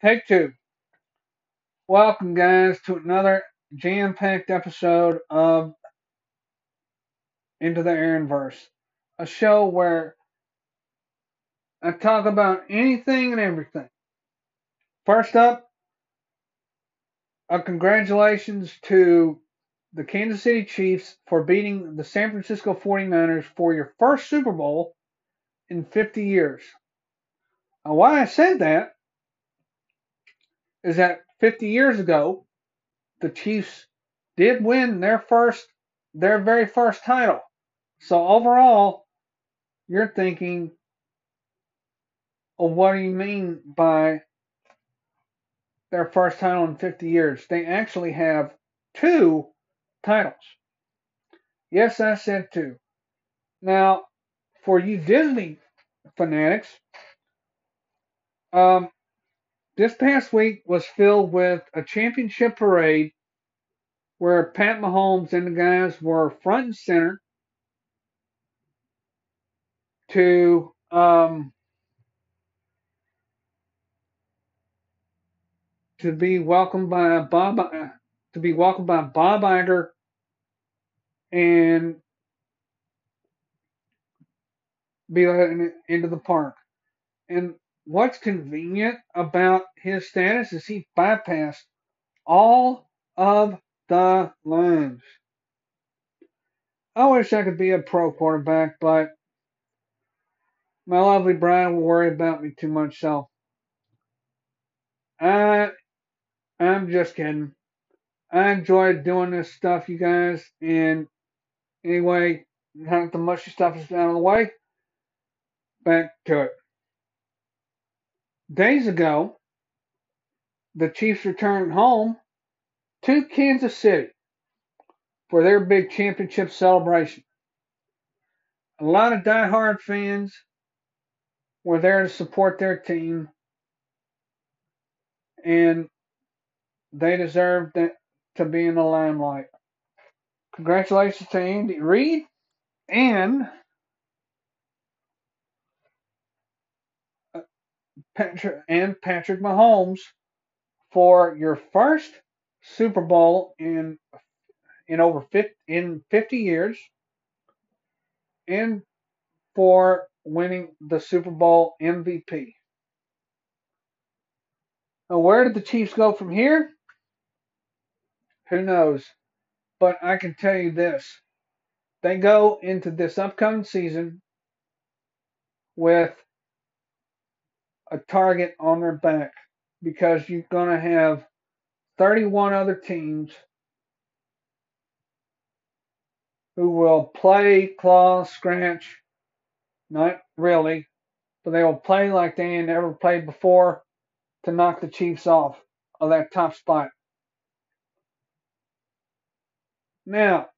Take two. Welcome, guys, to another jam packed episode of Into the Air Aaronverse, a show where I talk about anything and everything. First up, a congratulations to the Kansas City Chiefs for beating the San Francisco 49ers for your first Super Bowl in 50 years. Now, why I said that is that 50 years ago, the Chiefs did win their first, their very first title. So overall, you're thinking, well, what do you mean by their first title in 50 years? They actually have two titles. Yes, I said two. Now, for you Disney fanatics, um, this past week was filled with a championship parade where Pat Mahomes and the guys were front and center to um, to be welcomed by Bob to be welcomed by Bob Iger and be let into the park. And what's convenient about his status is he bypassed all of the lines. I wish I could be a pro quarterback, but my lovely bride will worry about me too much, so I I'm just kidding. I enjoy doing this stuff, you guys, and anyway, the mushy stuff is out of the way, back to it. Days ago, the Chiefs returned home to Kansas City for their big championship celebration. A lot of die-hard fans were there to support their team, and they deserved to be in the limelight. Congratulations to Andy Reid and Patrick and Patrick Mahomes for your first Super Bowl in in over 50, in 50 years and for winning the Super Bowl MVP. Now, where did the Chiefs go from here? Who knows? But I can tell you this. They go into this upcoming season with a target on their back because you're going to have 31 other teams who will play claw scratch. Not really, but they will play like they ain't never played before to knock the Chiefs off of that top spot. Now,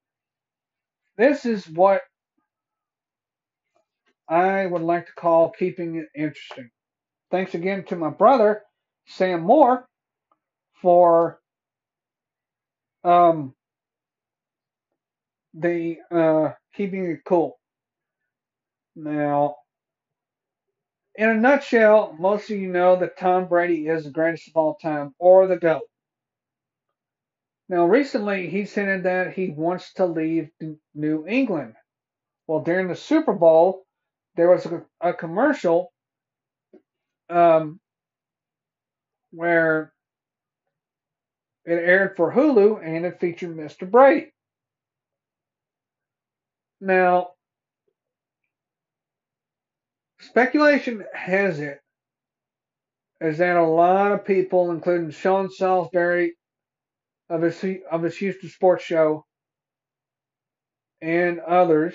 this is what I would like to call keeping it interesting. Thanks again to my brother, Sam Moore, for um, the uh, keeping it cool. Now, in a nutshell, most of you know that Tom Brady is the greatest of all time, or the GOAT. Now, recently, he said that he wants to leave New England. Well, during the Super Bowl, there was a, a commercial um, where it aired for Hulu and it featured Mr. Brady. Now, speculation has it is that a lot of people, including Sean Salisbury of his of his Houston Sports Show and others,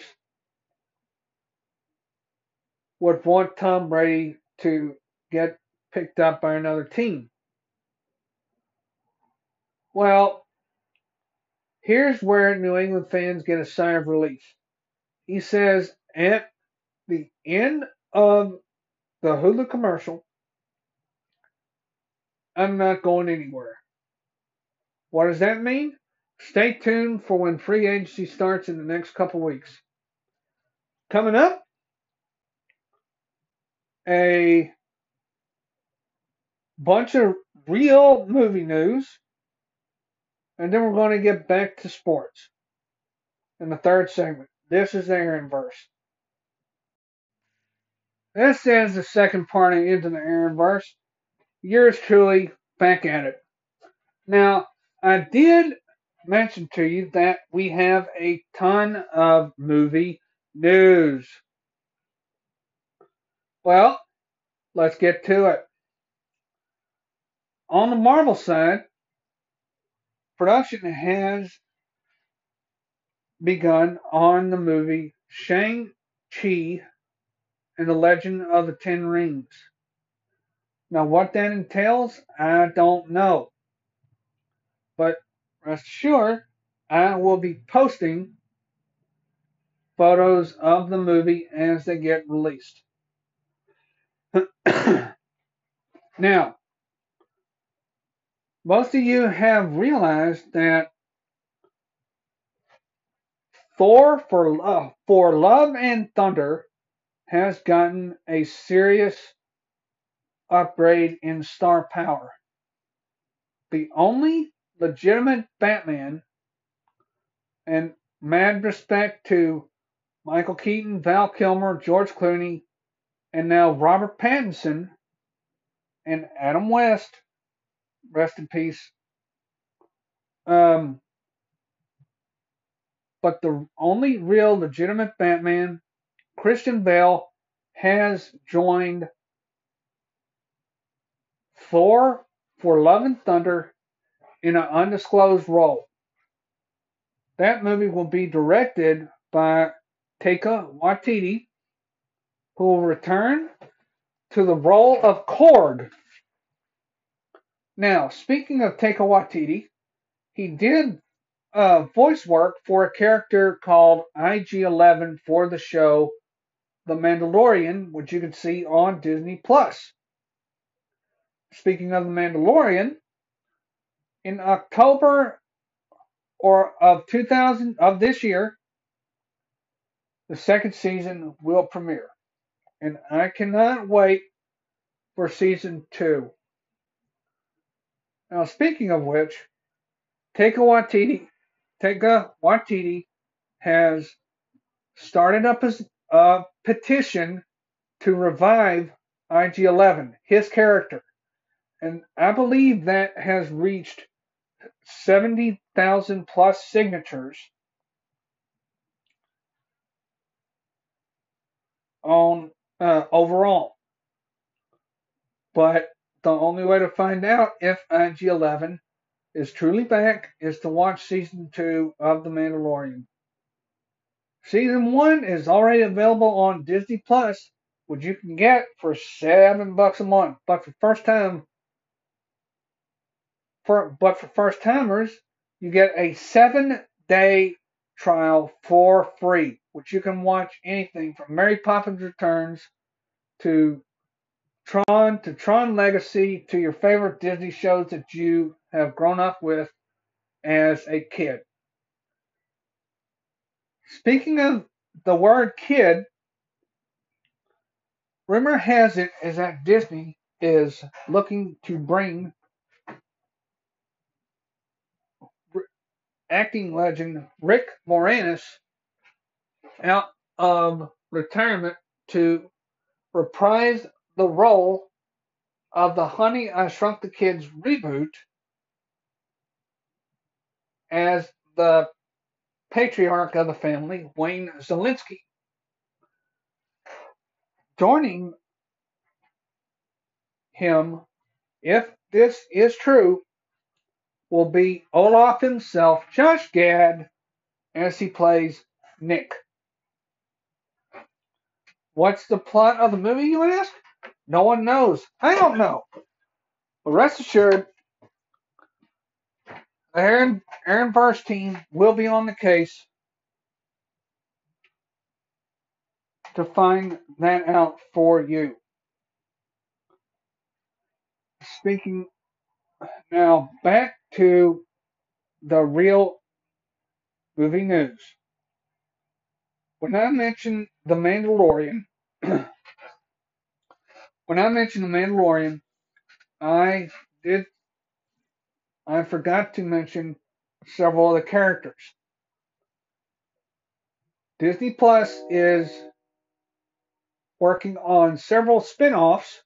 would want Tom Brady to get picked up by another team. Well, here's where New England fans get a sigh of relief. He says at the end of the Hulu commercial, I'm not going anywhere. What does that mean? Stay tuned for when free agency starts in the next couple weeks. Coming up, a bunch of real movie news, and then we're going to get back to sports in the third segment. This is the Aaronverse. This is the second part of Into the Aaronverse. Yours truly back at it. Now, I did mention to you that we have a ton of movie news. Well, let's get to it. On the Marvel side, production has begun on the movie Shang-Chi and the Legend of the Ten Rings. Now, what that entails, I don't know. But rest assured, I will be posting photos of the movie as they get released. now, most of you have realized that Thor for uh, for Love and Thunder has gotten a serious upgrade in star power. The only legitimate Batman, and mad respect to Michael Keaton, Val Kilmer, George Clooney, and now Robert Pattinson and Adam West, rest in peace. Um, but the only real legitimate Batman, Christian Bale, has joined Thor for Love and Thunder in an undisclosed role. That movie will be directed by Taika Waititi, who will return to the role of Korg. Now, speaking of Taika Waititi, he did uh, voice work for a character called IG-11 for the show The Mandalorian, which you can see on Disney Plus. Speaking of The Mandalorian, in October or of 2000 of this year, the second season will premiere, and I cannot wait for season two. Now, speaking of which, Taika Waititi, Taika Waititi has started up a petition to revive IG-11, his character, and I believe that has reached 70,000 plus signatures on uh, overall. But the only way to find out if IG-11 is truly back is to watch season two of The Mandalorian. Season one is already available on Disney Plus, which you can get for seven bucks a month. But for first time, for but for first timers, you get a seven day trial for free, which you can watch anything from Mary Poppins Returns to Tron to Tron Legacy to your favorite Disney shows that you have grown up with as a kid. Speaking of the word kid, rumor has it is that Disney is looking to bring acting legend Rick Moranis out of retirement to reprise the role of the Honey I Shrunk the Kids reboot as the patriarch of the family, Wayne Szalinski. Joining him, if this is true, will be Olaf himself, Josh Gad, as he plays Nick. What's the plot of the movie, you ask? No one knows. I don't know. But rest assured, Aaron, Aaron Verse team will be on the case to find that out for you. Speaking now, back to the real movie news. When I mentioned The Mandalorian, when I mentioned The Mandalorian, I did I forgot to mention several of the characters. Disney Plus is working on several spin-offs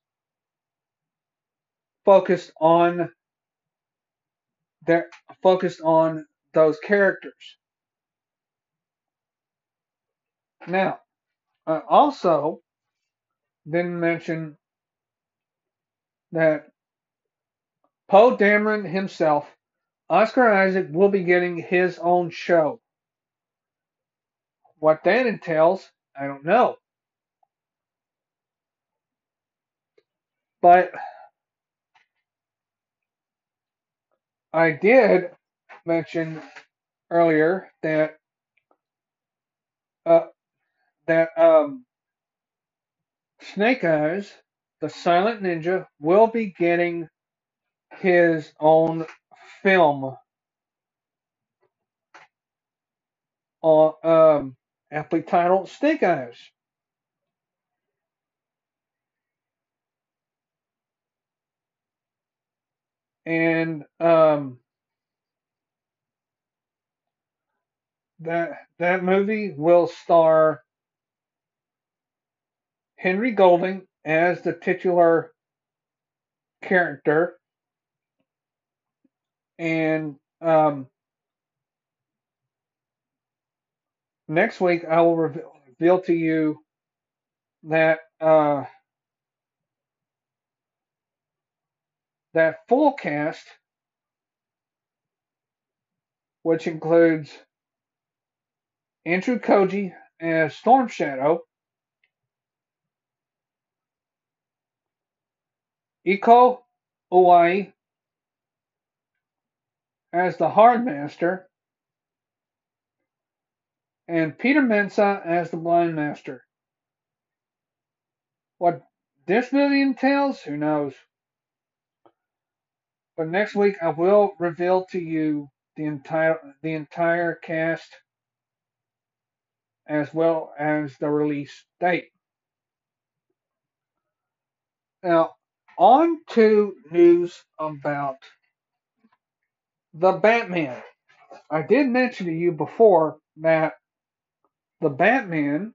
focused on their focused on those characters. Now, I also didn't mention that Poe Dameron himself, Oscar Isaac, will be getting his own show. What that entails, I don't know. But I did mention earlier that uh, that um, Snake Eyes, the silent ninja, will be getting his own film on um, aptly titled Snake Eyes. And um, that that movie will star Henry Golding as the titular character, and um, next week I will reveal, reveal to you that uh, that full cast, which includes Andrew Koji as Storm Shadow, Iko Uwais as the Hard Master, and Peter Mensah as the Blind Master. What this movie entails, who knows? But next week I will reveal to you the entire the entire cast as well as the release date. Now, on to news about the Batman. I did mention to you before that the Batman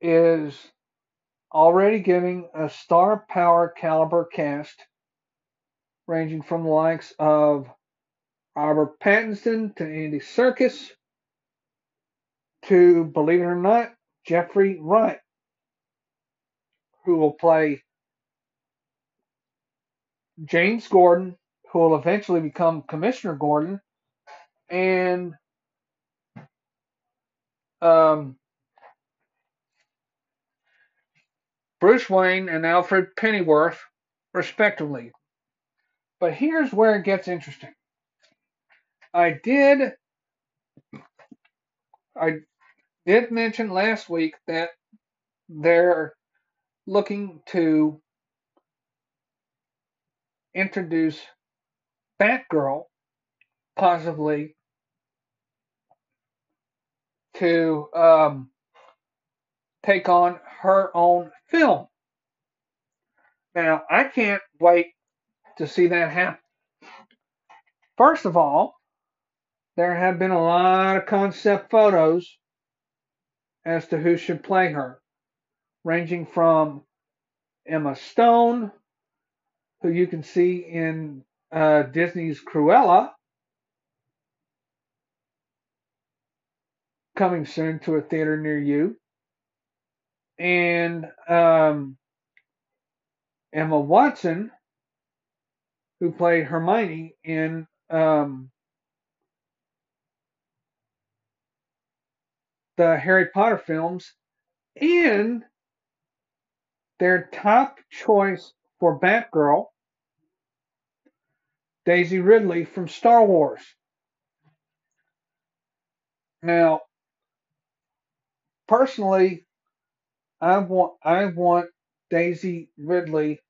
is already getting a star power caliber cast ranging from the likes of Robert Pattinson to Andy Serkis to, believe it or not, Jeffrey Wright, who will play James Gordon, who will eventually become Commissioner Gordon, and um, Bruce Wayne and Alfred Pennyworth, respectively. But here's where it gets interesting. I did I did mention last week that they're looking to introduce Batgirl possibly to um, take on her own film. Now, I can't wait to see that happen. First of all, there have been a lot of concept photos as to who should play her, ranging from Emma Stone, who you can see in uh, Disney's Cruella, coming soon to a theater near you, and um, Emma Watson, who played Hermione in um, the Harry Potter films, and their top choice for Batgirl, Daisy Ridley from Star Wars. Now, personally, I want I want Daisy Ridley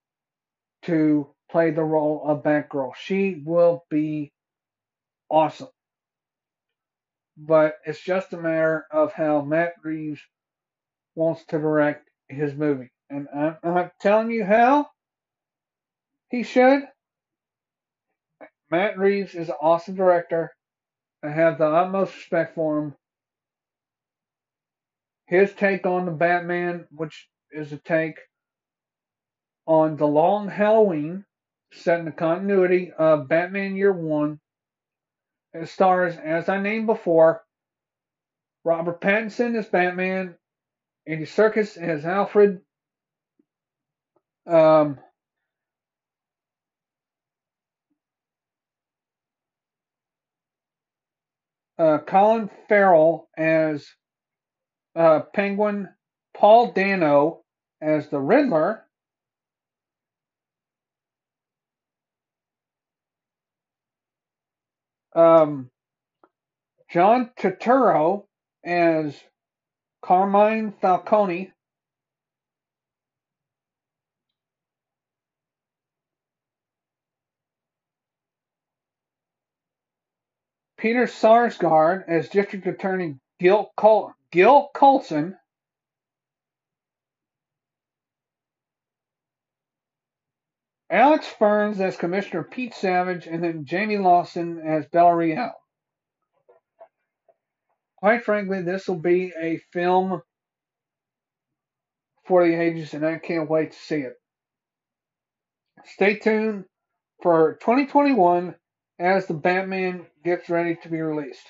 to play the role of Batgirl. She will be awesome. But it's just a matter of how Matt Reeves wants to direct his movie. And I'm telling you how he should. Matt Reeves is an awesome director. I have the utmost respect for him. His take on the Batman, which is a take on the long Halloween, set in the continuity of Batman Year One. It stars, as I named before, Robert Pattinson as Batman, Andy Serkis as Alfred, um, uh, Colin Farrell as uh, Penguin, Paul Dano as the Riddler, um, John Turturro as Carmine Falcone, Peter Sarsgaard as District Attorney Gil, Col- Gil Colson, Alex Ferns as Commissioner Pete Savage, and then Jayme Lawson as Bella Real. Quite frankly, this will be a film for the ages, and I can't wait to see it. Stay tuned for 2021 as the Batman gets ready to be released.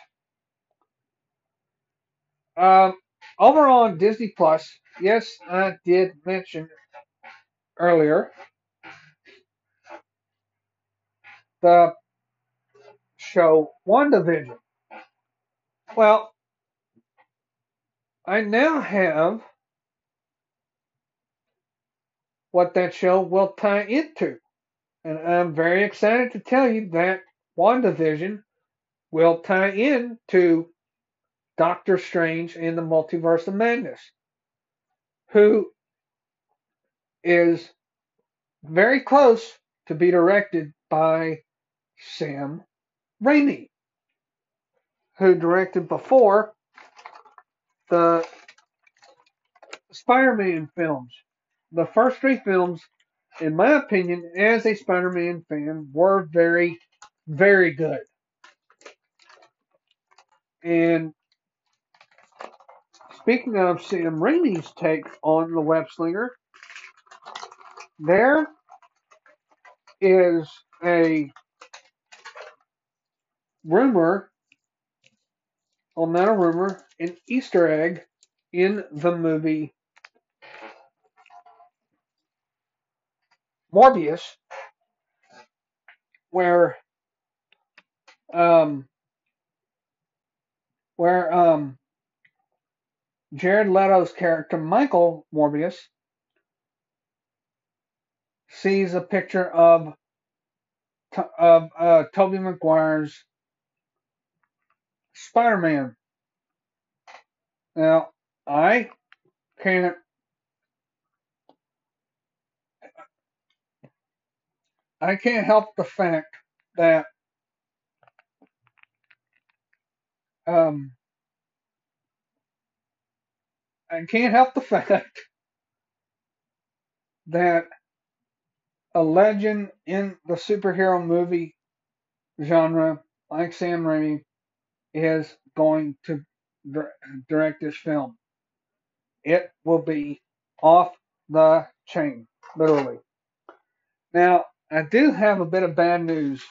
Um, over on Disney Plus, yes, I did mention earlier the show WandaVision. Well, I now have what that show will tie into. And I'm very excited to tell you that WandaVision will tie in to Doctor Strange in the Multiverse of Madness, who is very close to be directed by Sam Raimi, who directed before the Spider-Man films. The first three films, in my opinion, as a Spider-Man fan, were very, very good. And speaking of Sam Raimi's take on the web slinger, there is a rumor, well, not a rumor, an Easter egg in the movie Morbius, where um, where um, Jared Leto's character Michael Morbius sees a picture of of uh, Tobey Maguire's Spider-Man. Now, I can't I can't help the fact that um, I can't help the fact that a legend in the superhero movie genre, like Sam Raimi, is going to direct this film. It will be off the chain, literally. Now, I do have a bit of bad news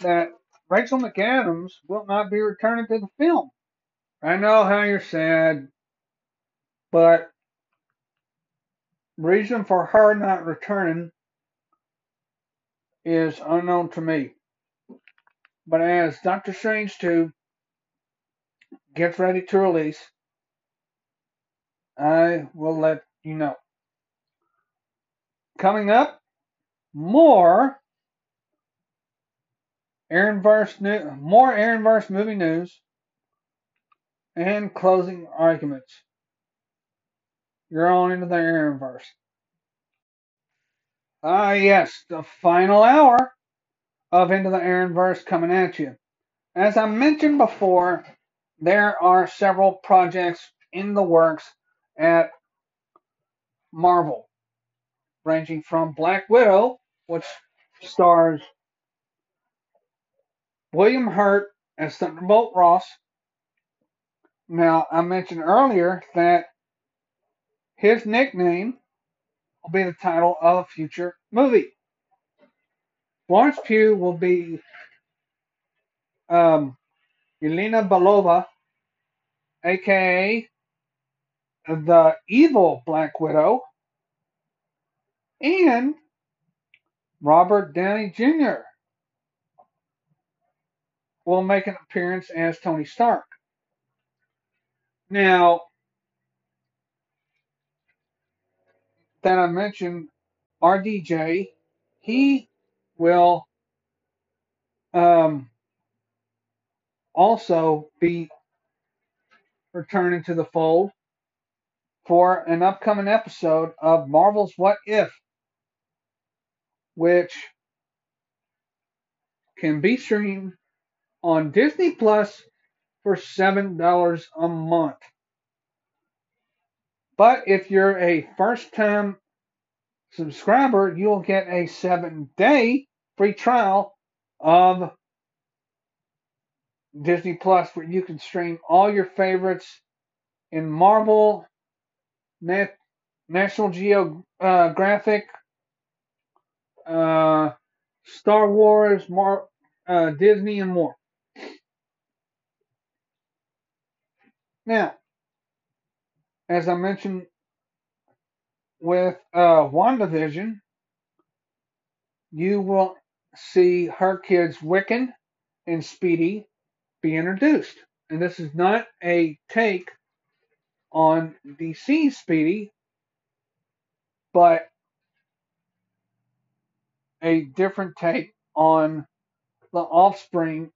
that Rachel McAdams will not be returning to the film. I know how you're sad, but reason for her not returning is unknown to me. But as Doctor Strange 2 gets ready to release, I will let you know. Coming up, more Aaronverse new, more Aaronverse movie news and closing arguments. You're on into the Aaronverse. Ah, yes, the final hour of Into the Aaronverse coming at you. As I mentioned before, there are several projects in the works at Marvel, ranging from Black Widow, which stars William Hurt as Thunderbolt Ross. Now, I mentioned earlier that his nickname will be the title of a future movie. Florence Pugh will be um, Yelena Belova, aka the evil Black Widow, and Robert Downey Jr. will make an appearance as Tony Stark. Now, that I mentioned, RDJ, he will um, also be returning to the fold for an upcoming episode of Marvel's What If, which can be streamed on Disney Plus for $7 a month. But if you're a first time subscriber, you'll get a seven day free trial of Disney Plus where you can stream all your favorites in Marvel, Nat- National Geographic, uh, Star Wars, Mar- uh, Disney, and more. Now, as I mentioned with uh, WandaVision, you will see her kids Wiccan and Speedy be introduced. And this is not a take on DC Speedy, but a different take on the offspring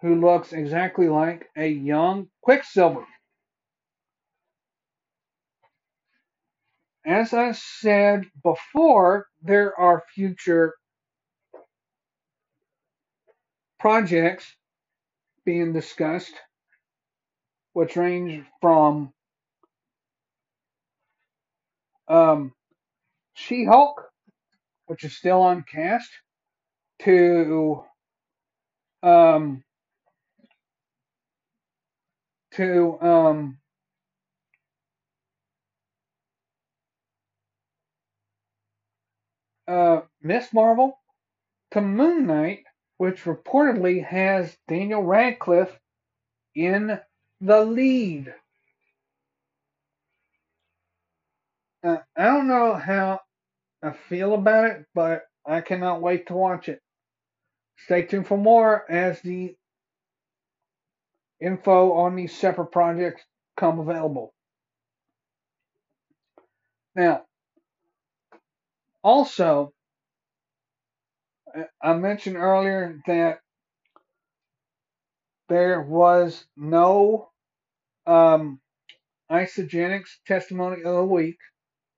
who looks exactly like a young Quicksilver. As I said before, there are future projects being discussed, which range from um, She Hulk, which is still on cast, to um, to um, Ms. Marvel, to Moon Knight, which reportedly has Daniel Radcliffe in the lead. Uh, I don't know how I feel about it, but I cannot wait to watch it. Stay tuned for more as the info on these separate projects come available. Now, also, I mentioned earlier that there was no um, Isagenix testimony of the week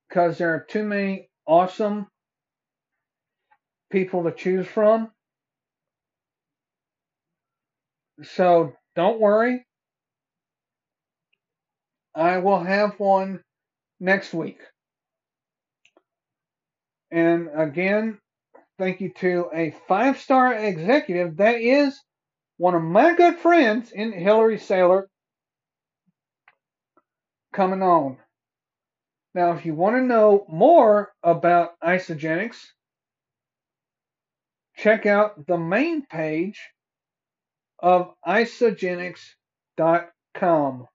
because there are too many awesome people to choose from. So don't worry. I will have one next week. And again, thank you to a five star executive that is one of my good friends in Hillary Saylor coming on. Now, if you want to know more about Isagenix, check out the main page of isagenix.com.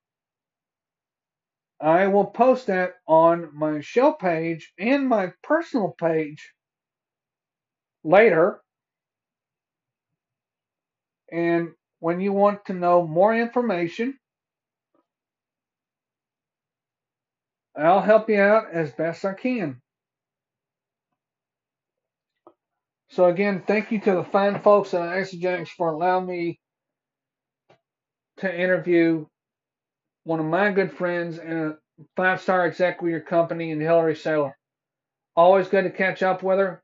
I will post that on my show page and my personal page later. And when you want to know more information, I'll help you out as best I can. So again, thank you to the fine folks at Isagenix for allowing me to interview one of my good friends and a five-star exec with your company in Hillary Saylor. Always good to catch up with her.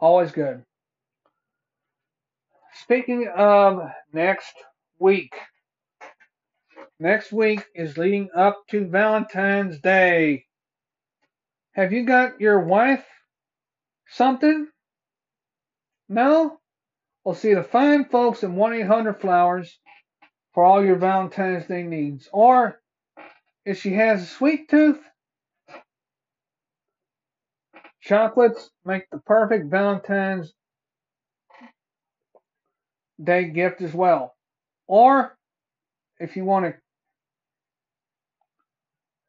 Always good. Speaking of next week, next week is leading up to Valentine's Day. Have you got your wife something? No? Well, see the fine folks at 1 800 Flowers for all your Valentine's Day needs. Or if she has a sweet tooth, chocolates make the perfect Valentine's Day gift as well. Or if you want to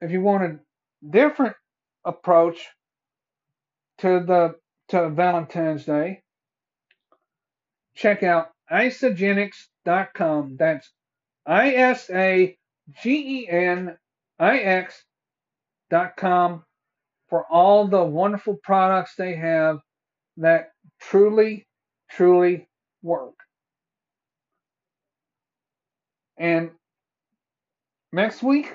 if you want a different approach to the to Valentine's Day, check out isagenix.com. That's I S A G N I X dot com for all the wonderful products they have that truly, truly work. And next week,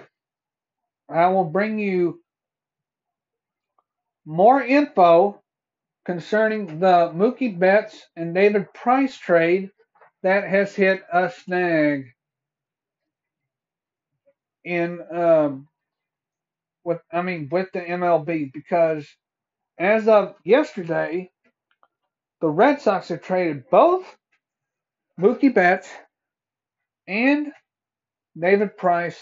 I will bring you more info concerning the Mookie Betts and David Price trade that has hit a snag in um, with I mean with the MLB because as of yesterday, the Red Sox have traded both Mookie Betts and David Price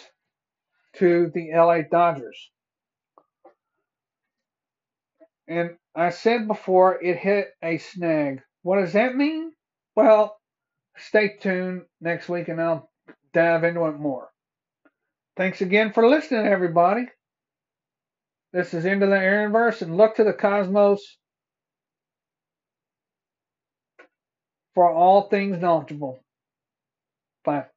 to the LA Dodgers. And I said before it hit a snag. What does that mean? Well, stay tuned next week and I'll dive into it more. Thanks again for listening, everybody. This is Into the Aaronverse and look to the cosmos for all things knowledgeable. Bye.